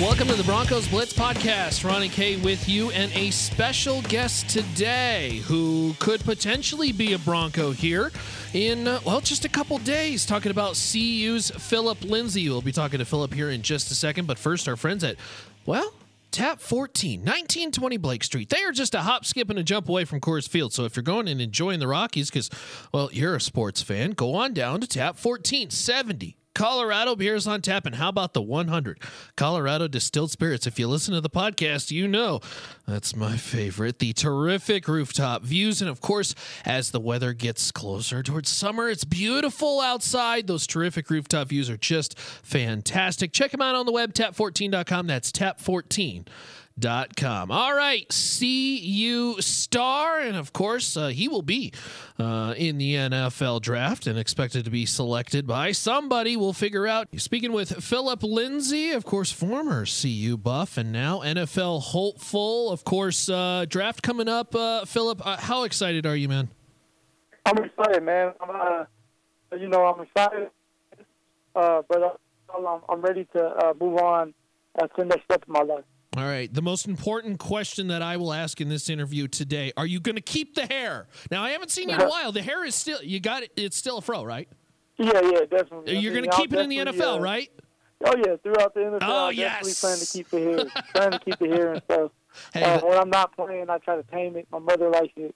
Welcome to the Broncos Blitz podcast. Ronnie K with you, and a special guest today who could potentially be a Bronco here in, well, just a couple days. Talking about CU's Phillip Lindsay. We'll be talking to Phillip here in just a second, but first, our friends at, well, Tap 14, 1920 Blake Street. They are just a hop, skip, and a jump away from Coors Field. So if you're going and enjoying the Rockies, because, well, you're a sports fan, go on down to Tap 14, 70 Colorado beers on tap. And how about the 100 Colorado distilled spirits? If you listen to the podcast, you know that's my favorite. The terrific rooftop views. And of course, as the weather gets closer towards summer, it's beautiful outside. Those terrific rooftop views are just fantastic. Check them out on the web, tap14.com. That's tap14 Dot com. All right, CU star, and of course, uh, he will be uh, in the NFL draft and expected to be selected by somebody. We'll figure out. Speaking with Phillip Lindsay, of course, former CU buff and now NFL hopeful. Of course, uh, draft coming up. Uh, Phillip, uh, how excited are you, man? I'm excited, man. I'm, uh, you know, I'm excited, but I'm, I'm ready to move on to the next step in my life. All right. The most important question that I will ask in this interview today: Are you going to keep the hair? Now, I haven't seen you in a while. The hair is still you got it. It's still a fro, right? Yeah, yeah, definitely. You're going to keep it in the NFL, uh, right? Oh yeah, throughout the NFL. Oh I'm yes. Definitely trying to keep the hair, trying to keep the hair and stuff. Hey, uh, when I'm not playing, I try to tame it. My mother likes it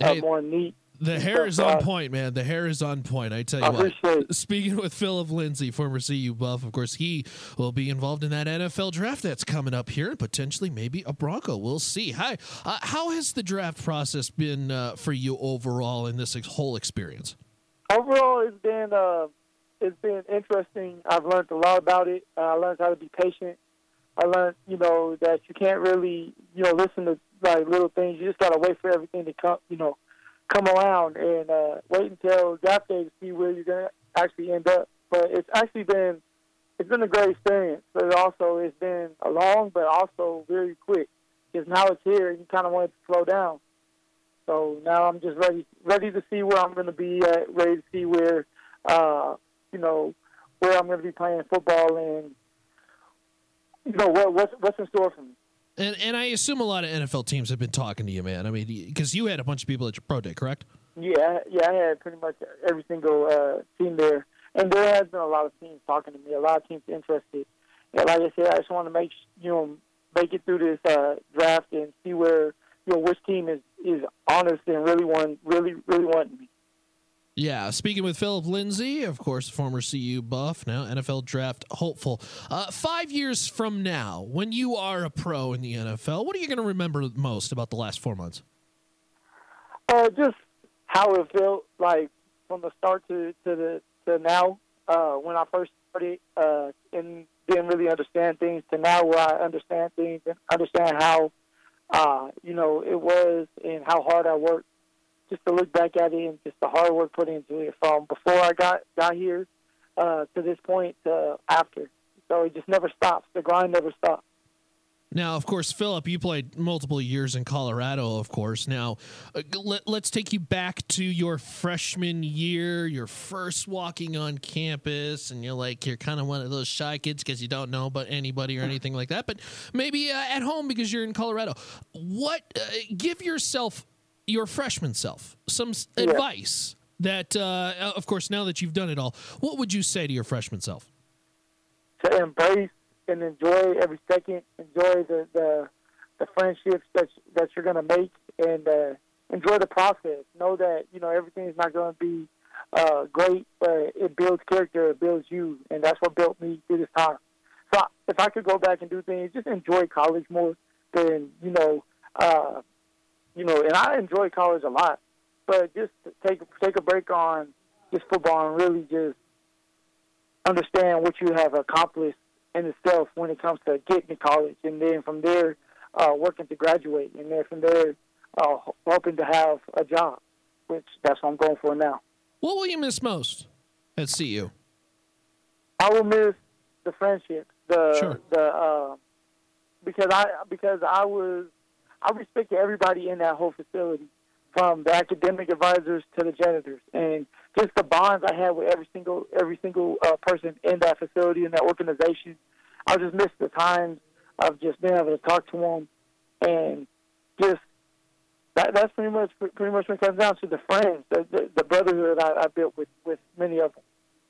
uh, more neat. The hair is on point, man. The hair is on point. I tell you I what. Speaking with Phillip Lindsay, former CU buff, of course, he will be involved in that NFL draft that's coming up here, and potentially maybe a Bronco. We'll see. Hi, uh, how has the draft process been uh, for you overall in this whole experience? Overall, it's been uh, it's been interesting. I've learned a lot about it. Uh, I learned how to be patient. I learned, you know, that you can't really, you know, listen to like little things. You just gotta wait for everything to come, you know come around and uh, wait until draft day to see where you're to actually end up. But it's actually been it's been a great experience, but it also it's been a long but also very quick because now it's here and you kind of want it to slow down. So now I'm just ready ready to see where I'm going to be at, ready to see where uh, you know where I'm going to be playing football and you know what what's what's in store for me. And and I assume a lot of NFL teams have been talking to you, man. I mean, because you had a bunch of people at your pro day, correct? Yeah, yeah, I had pretty much every single uh, team there, and there has been a lot of teams talking to me. A lot of teams interested. Yeah, like I said, I just want to make you know make it through this uh, draft and see where you know which team is is honest and really want really really wanting me. Yeah, speaking with Phillip Lindsay, of course, former CU buff, now NFL draft hopeful. Uh, five years from now, when you are a pro in the NFL, what are you going to remember most about the last four months? Uh, just how it felt like from the start to, to the to now. Uh, when I first started uh, and didn't really understand things, to now where I understand things and understand how uh, you know it was and how hard I worked just to look back at it and just the hard work put into it from before I got got here uh, to this point uh, after. So it just never stops. The grind never stops. Now, of course, Phillip, you played multiple years in Colorado, of course. Now, uh, let, us take you back to your freshman year, your first walking on campus, and you're like, you're kind of one of those shy kids because you don't know about anybody or anything like that, but maybe uh, at home because you're in Colorado. What, uh, give yourself your freshman self some yeah. advice that, uh, of course, now that you've done it all, what would you say to your freshman self? To embrace and enjoy every second, enjoy the the, the friendships that that you're going to make, and uh, enjoy the process. Know that you know everything is not going to be uh, great, but it builds character, it builds you, and that's what built me through this time. So if I could go back and do things, just enjoy college more than you know. Uh, you know, and I enjoy college a lot, but just take take a break on just football and really just understand what you have accomplished in itself when it comes to getting to college, and then from there, uh, working to graduate, and then from there, uh, hoping to have a job, which that's what I'm going for now. What will you miss most at CU? I will miss the friendship, the Sure. the uh, because I because I was I respected everybody in that whole facility, from the academic advisors to the janitors, and just the bonds I had with every single every single uh, person in that facility in that organization. I just missed the times of just being able to talk to them, and just that, that's pretty much pretty much what it comes down to the friends, the the, the brotherhood I, I built with with many of them.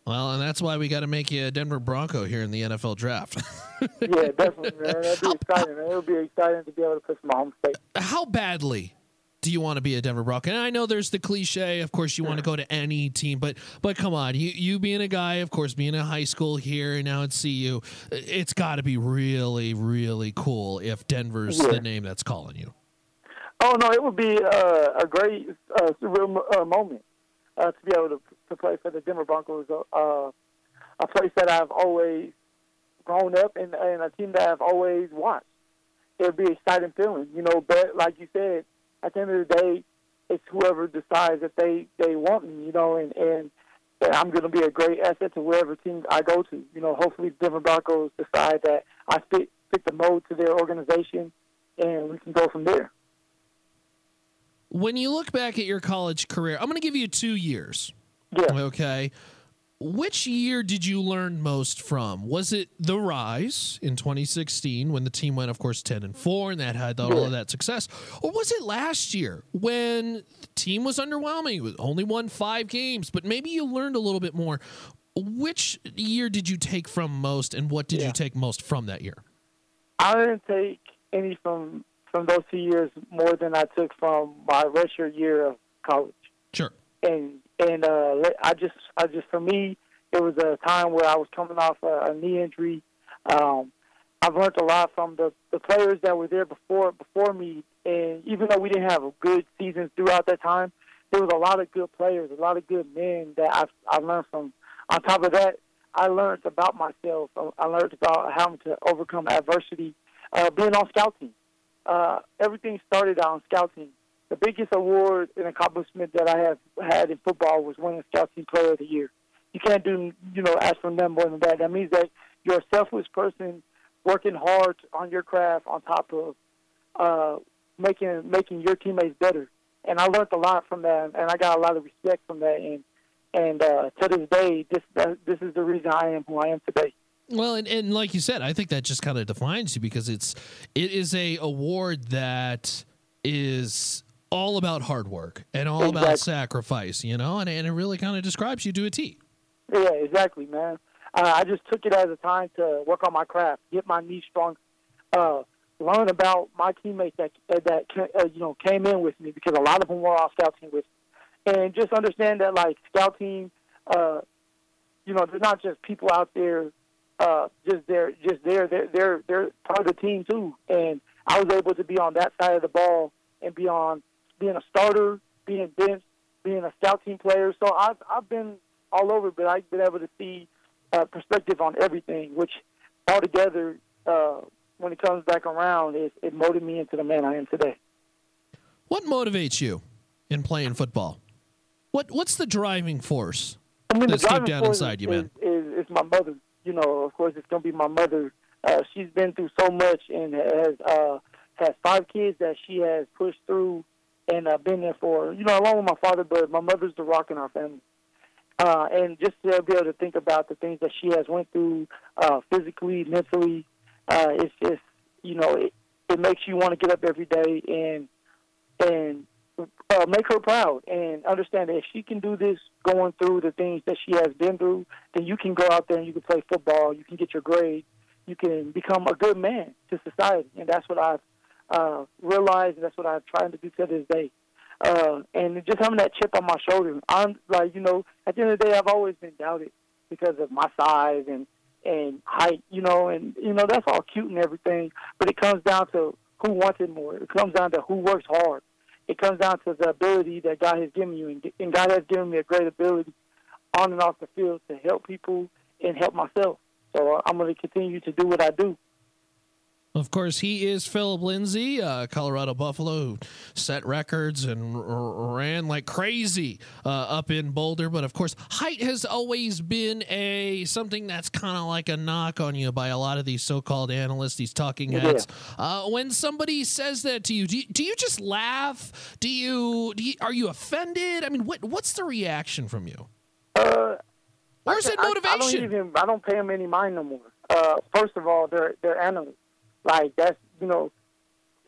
Well, and that's why we got to make you a Denver Bronco here in the NFL draft. Yeah, definitely, man. That'd be exciting, man. It would be exciting to be able to play for my home state. How badly do you want to be a Denver Bronco? And I know there's the cliche, of course, you want to go to any team, but but come on, you you being a guy, of course, being a high school here and now at CU, it's got to be really really cool if Denver's Yeah. the name that's calling you. Oh no, it would be uh, a great uh, uh, moment uh, to be able to, to play for the Denver Broncos, uh, a place that I've always grown up and, and a team that I've always watched. It would be an exciting feeling, you know. But like you said, at the end of the day, it's whoever decides that they they want me, you know, and and that I'm going to be a great asset to wherever team I go to. You know, hopefully Denver Broncos decide that I fit fit the mold to their organization, and we can go from there. When you look back at your college career, I'm going to give you two years. Yeah. Oh, okay. Which year did you learn most from? Was it the rise in 2016 when the team went, of course, 10 and 4 and that had all of that success? Or was it last year when the team was underwhelming? It was only won five games, but maybe you learned a little bit more. Which year did you take from most and what did Yeah. you take most from that year? I didn't take any from from those two years more than I took from my redshirt year of college. Sure. And and uh, I just I just for me it was a time where I was coming off a, a knee injury. Um, I've learned a lot from the the players that were there before before me, and even though we didn't have a good seasons throughout that time, there was a lot of good players, a lot of good men that I've I learned from. On top of that, I learned about myself. I learned about how to overcome adversity. Uh, being on scout team, uh, everything started on scout team. The biggest award and accomplishment that I have had in football was winning scout team player of the year. You can't do, you know, ask for them more than that. That means that you're a selfless person working hard on your craft on top of uh, making making your teammates better. And I learned a lot from that, and I got a lot of respect from that. And and uh, to this day, this this is the reason I am who I am today. Well, and, and like you said, I think that just kind of defines you because it's it is a award that is all about hard work and all about sacrifice, you know, and, and it really kind of describes you to a T. Yeah, exactly, man. Uh, I just took it as a time to work on my craft, get my knee strong, uh, learn about my teammates that that uh, you know came in with me because a lot of them were on scout team with me, and just understand that like scout team, uh, you know, they're not just people out there, uh, just there, just there. They're they're they're part of the team too, and I was able to be on that side of the ball and be on being a starter, being benched, being a scout team player. So I've I've been all over, but I've been able to see uh, perspective on everything, which altogether, uh, when it comes back around, it, it molded me into the man I am today. What motivates you in playing football? What what's the driving force? I mean, That's the deep down inside you, is, man. Is, is my mother. You know, of course, it's gonna be my mother. Uh, she's been through so much and has uh, has five kids that she has pushed through and uh, been there for. You know, along with my father, but my mother's the rock in our family. Uh, and just to be able to think about the things that she has went through uh, physically, mentally, uh, it's just you know it, it makes you want to get up every day and and uh, make her proud and understand that if she can do this going through the things that she has been through, then you can go out there and you can play football, you can get your grade, you can become a good man to society, and that's what I've uh, realized, that's what I'm trying to do to this day. Uh, and just having that chip on my shoulder, I'm like, you know, at the end of the day, I've always been doubted because of my size and and height, you know, and you know that's all cute and everything, but it comes down to who wants it more. It comes down to who works hard. It comes down to the ability that God has given you, and, and God has given me a great ability on and off the field to help people and help myself. So I'm going to continue to do what I do. Of course, he is Phillip Lindsay, uh, Colorado Buffalo, who set records and r- ran like crazy uh, up in Boulder. But of course, height has always been a something that's kind of like a knock on you by a lot of these so-called analysts, these talking heads. Uh, when somebody says that to you, do, you, do you just laugh? Do you, do you, are you offended? I mean, what what's the reaction from you? Uh, is it motivation? I, I, don't even. I don't pay them any mind no more. Uh, first of all, they're they're analysts. Like that's you know,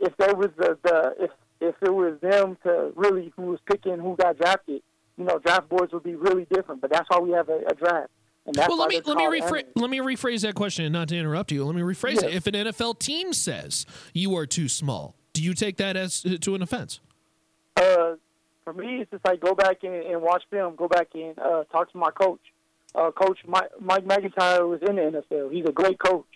if there was the the if if it was them to really who was picking who got drafted, you know, draft boards would be really different. But that's why we have a, a draft. well, let me let me rephrase let me rephrase that question, and not to interrupt you. Let me rephrase it. If an NFL team says you are too small, do you take that as to an offense? Uh, for me, it's just like go back and, and watch film. Go back and uh, talk to my coach. Uh, coach Mike, Mike MacIntyre was in the NFL. He's a great coach.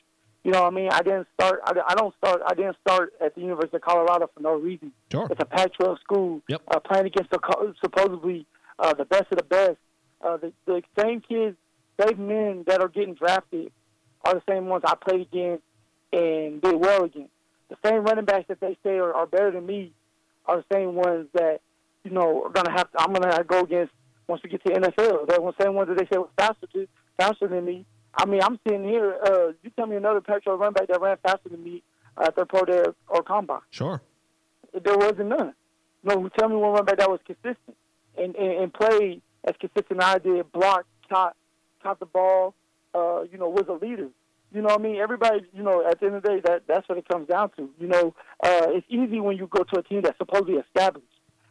You know what I mean? I didn't start. I, I don't start. I didn't start at the University of Colorado for no reason. Sure. It's a Pac-12 school. Yep. Uh, playing against the, supposedly uh, the best of the best. Uh, the, the same kids, same men that are getting drafted, are the same ones I played against and did well against. The same running backs that they say are, are better than me are the same ones that you know are gonna have. To, I'm gonna go against once we get to NFL. They're the same ones that they say was faster to, faster than me I mean, I'm sitting here. Uh, you tell me another Pac-12 running back that ran faster than me at their pro day or combine. Sure. There wasn't none. No, tell me one running back that was consistent and, and, and played as consistent as I did, blocked, caught, caught the ball, uh, you know, was a leader. You know what I mean? Everybody, you know, at the end of the day, that that's what it comes down to. You know, uh, it's easy when you go to a team that's supposedly established,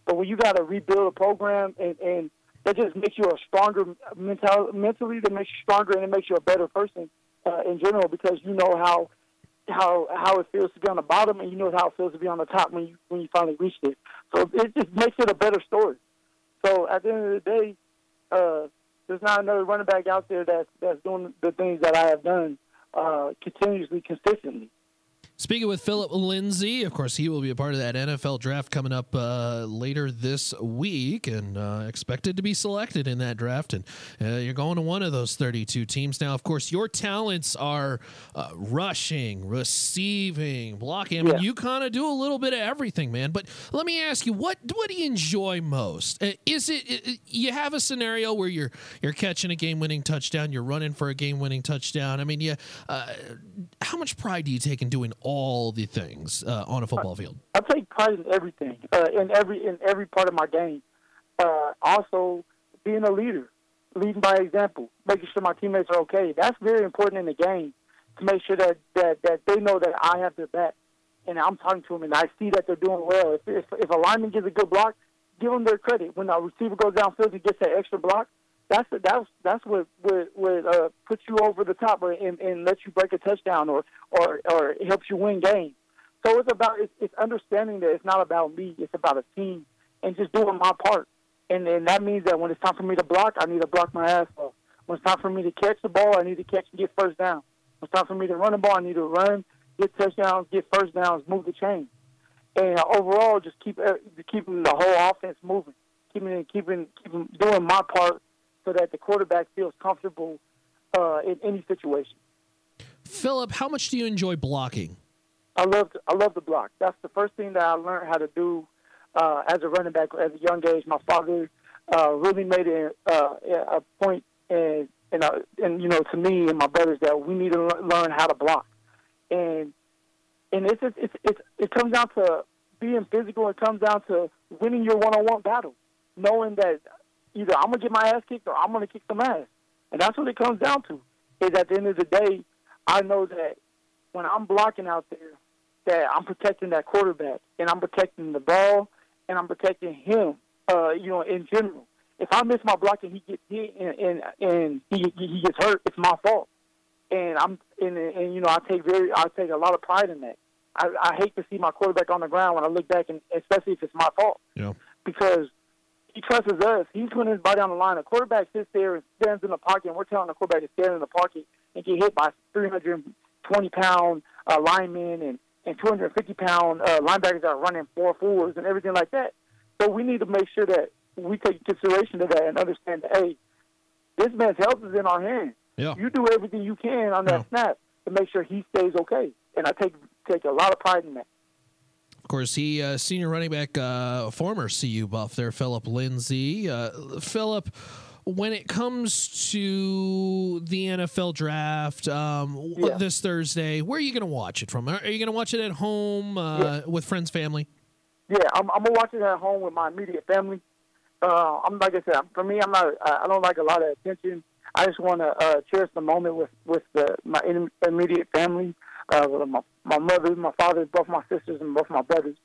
but when you got to rebuild a program and, and that just makes you a stronger mental mentally. That makes you stronger and it makes you a better person uh, in general because you know how how how it feels to be on the bottom and you know how it feels to be on the top when you when you finally reached it. So it just makes it a better story. So at the end of the day, uh, there's not another running back out there that's that's doing the things that I have done uh, continuously, consistently. Speaking with Phillip Lindsay, of course, he will be a part of that NFL draft coming up uh, later this week and uh, expected to be selected in that draft. And uh, you're going to one of those 32 teams. Now, of course, your talents are uh, rushing, receiving, blocking. I mean, yeah. you kind of do a little bit of everything, man. But let me ask you, what what do you enjoy most? Uh, is it you have a scenario where you're you're catching a game-winning touchdown, you're running for a game-winning touchdown? I mean, yeah, uh, how much pride do you take in doing all the things uh, on a football field? I take pride in everything, uh, in every in every part of my game. Uh, also, being a leader, leading by example, making sure my teammates are okay. That's very important in the game to make sure that that, that they know that I have their back, and I'm talking to them, and I see that they're doing well. If if, if a lineman gives a good block, give them their credit. When a receiver goes downfield and gets that extra block, that's that's that's what what, what uh, puts you over the top and, and lets you break a touchdown or or or helps you win games. So it's about it's, it's understanding that it's not about me, it's about a team, and just doing my part. And and that means that when it's time for me to block, I need to block my ass off. When it's time for me to catch the ball, I need to catch and get first down. When it's time for me to run the ball, I need to run, get touchdowns, get first downs, move the chain. And overall, just keep uh, keeping the whole offense moving, keeping keeping keeping doing my part so that the quarterback feels comfortable uh, in any situation. Phillip, how much do you enjoy blocking? I love to, I love to block. That's the first thing that I learned how to do uh, as a running back at a young age. My father uh, really made it uh, a point, and and, uh, and you know, to me and my brothers that we need to learn how to block, and and it's it's it's, it's it comes down to being physical. It comes down to winning your one-on-one battle, knowing that either I'm gonna get my ass kicked or I'm gonna kick some ass, and that's what it comes down to. Is at the end of the day, I know that when I'm blocking out there, that I'm protecting that quarterback and I'm protecting the ball and I'm protecting him. Uh, you know, in general, if I miss my block and he gets hit and and, and he he gets hurt, it's my fault. And I'm and, and you know I take very I take a lot of pride in that. I, I hate to see my quarterback on the ground when I look back, and especially if it's my fault. Yeah. Because he trusts us. He's putting his body on the line. The quarterback sits there and stands in the pocket, and we're telling the quarterback to stand in the pocket and get hit by 320 pound uh, linemen and, and 250 pound uh, linebackers that are running four fours and everything like that. So we need to make sure that we take consideration of that and understand that, hey, this man's health is in our hands. Yeah. You do everything you can on that yeah. snap to make sure he stays okay. And I take take a lot of pride in that. Of course, he uh, senior running back, uh, former CU buff there, Phillip Lindsay. Uh, Phillip, when it comes to the NFL draft um, Yeah. this Thursday, where are you going to watch it from? Are you going to watch it at home uh, Yeah. with friends, family? Yeah, I'm, I'm gonna watch it at home with my immediate family. Uh, I'm like I said, for me, I'm not. I I don't like a lot of attention. I just want to uh, cherish the moment with with the, my in- immediate family, uh, my my mother, my father, both my sisters, and both my brothers.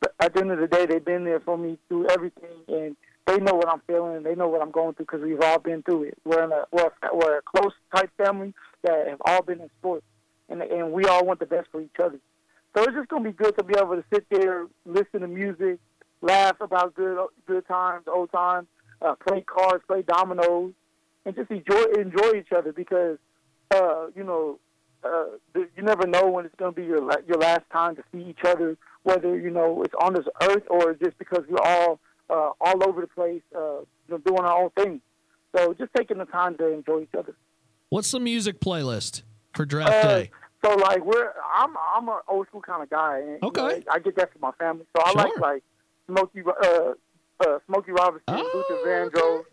But at the end of the day, they've been there for me through everything, and they know what I'm feeling. They know what I'm going through because we've all been through it. We're in a we're, a- we're a close type family that have all been in sports, and and we all want the best for each other. So it's just gonna be good to be able to sit there, listen to music, laugh about good good times, old times, uh, play cards, play dominoes, and just enjoy enjoy each other because uh, you know uh, you never know when it's gonna be your la- your last time to see each other, whether you know it's on this earth or just because we're all uh, all over the place, uh, you know, doing our own thing. So just taking the time to enjoy each other. What's the music playlist for draft Uh, day? So like we're I'm I'm an old school kind of guy. And, you Okay. know, I get that from my family. So I like Sure. like Smokey uh, uh, Smokey Robinson, Oh, Luther okay. Vandross.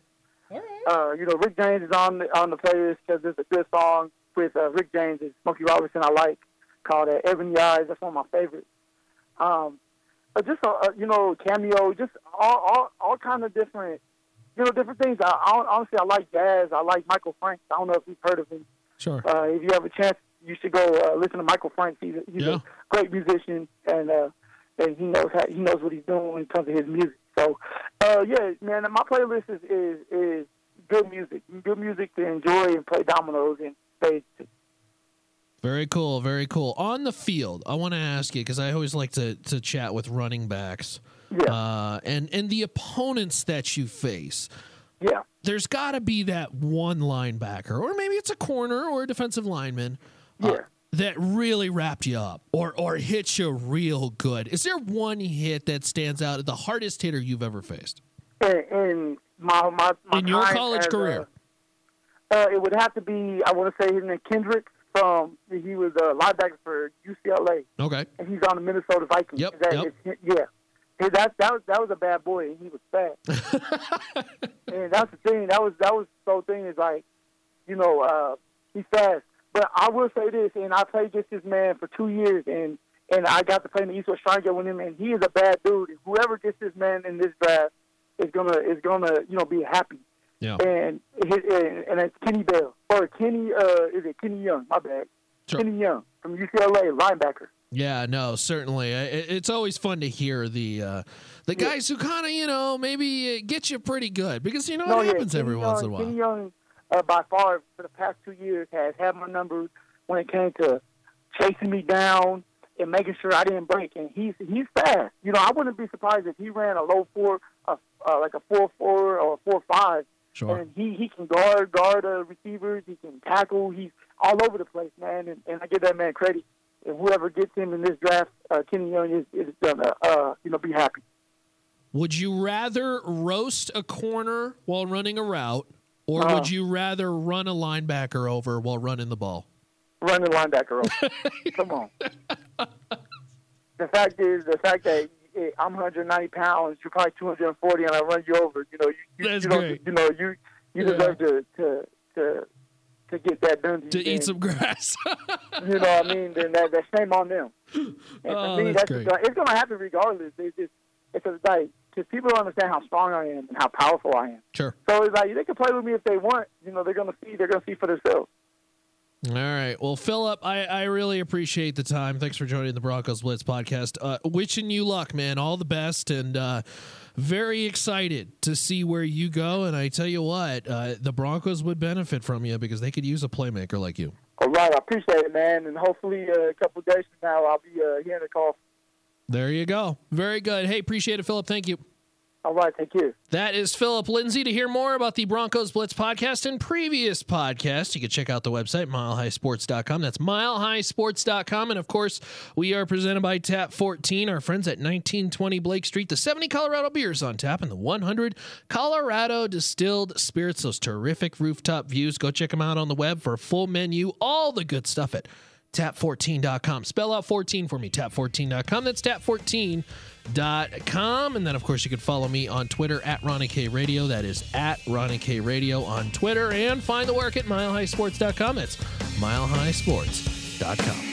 All right. Uh, you know Rick James is on the on the playlist because it's a good song with uh, Rick James and Smokey Robinson. I like called uh, Ebony Eyes. That's one of my favorites. Um, just uh, uh, you know cameo, just all all all kind of different. You know, different things. I, I honestly, I like jazz. I like Michael Franks. I don't know if you've heard of him. Sure. Uh, if you have a chance, you should go uh, listen to Michael Franks. He's, a, he's Yeah. a great musician, and uh, and he knows how, he knows what he's doing when it comes to his music. So, uh, yeah, man, my playlist is, is is good music, good music to enjoy and play dominoes and Very cool. Very cool. On the field, I want to ask you because I always like to to chat with running backs. Yeah, Uh, and and the opponents that you face. yeah, There's got to be that one linebacker, or maybe it's a corner or a defensive lineman, uh, Yeah. that really wrapped you up or or hit you real good. Is there one hit that stands out? The hardest hitter you've ever faced and, and my my, my in your college career? Uh, it would have to be I want to say his name Kendrick from he was a linebacker for UCLA. Okay. and he's on the Minnesota Vikings. Yep, That yep. yeah. Hey, that that was that was a bad boy, and he was fast. and that's the thing. That was that was the whole thing is like, you know, uh, he's fast. But I will say this, and I played just this man for two years, and and I got to play in the East-West Shrine Game with him, and he is a bad dude. Whoever gets this man in this draft is gonna is gonna you know be happy. Yeah. And his, and, and it's Kenny Bell or Kenny uh is it Kenny Young? My bad. Sure. Kenny Young from UCLA linebacker. Yeah, no, certainly. It's always fun to hear the uh, the guys who kind of you know maybe uh, get you pretty good because you know No, it yeah, happens every Kenny once in a while. Kenny Young, uh, by far, for the past two years, has had my number when it came to chasing me down and making sure I didn't break. And he's he's fast. You know, I wouldn't be surprised if he ran a low four, uh, uh, like a four four or a four five. Sure. And he he can guard guard uh, receivers. He can tackle. He's all over the place, man. And, and I give that man credit. And whoever gets him in this draft, uh, Kenny Young is, is gonna uh, you know be happy. Would you rather roast a corner while running a route, or Uh. would you rather run a linebacker over while running the ball? Run the linebacker over. Come on. The fact is, the fact that I'm 190 pounds, you're probably 240, and I run you over. You know, you, you, That's you don't, great. You know, you you Yeah. deserve to to to to get that done. To you, eat some grass. You know what I mean? Then that, that shame on them. And Oh, me, that's that's it's going to happen regardless. It's just it's just like because people don't understand how strong I am and how powerful I am. sure. So it's like they can play with me if they want. You know, they're going to see. They're going to see for themselves. All right. Well, Phillip, I, I really appreciate the time. Thanks for joining the Broncos Blitz podcast. Uh, wishing you luck, man. All the best, and uh, very excited to see where you go. And I tell you what, uh, the Broncos would benefit from you because they could use a playmaker like you. All right, I appreciate it, man. And hopefully, uh, a couple of days from now, I'll be uh, hearing a call. There you go. Very good. Hey, appreciate it, Phillip. Thank you. All right, thank you. That is Phillip Lindsay. To hear more about the Broncos Blitz podcast and previous podcasts, you can check out the website, milehighsports.com. That's milehighsports.com. And of course, we are presented by Tap 14, our friends at 1920 Blake Street, the 70 Colorado beers on tap, and the 100 Colorado distilled spirits, those terrific rooftop views. Go check them out on the web for a full menu, all the good stuff at tap14.com. Spell out 14 for me, tap14.com. That's tap14.com. And then, of course, you can follow me on Twitter at Ronnie K Radio. That is at Ronnie K Radio on Twitter. And find the work at milehighsports.com. That's milehighsports.com.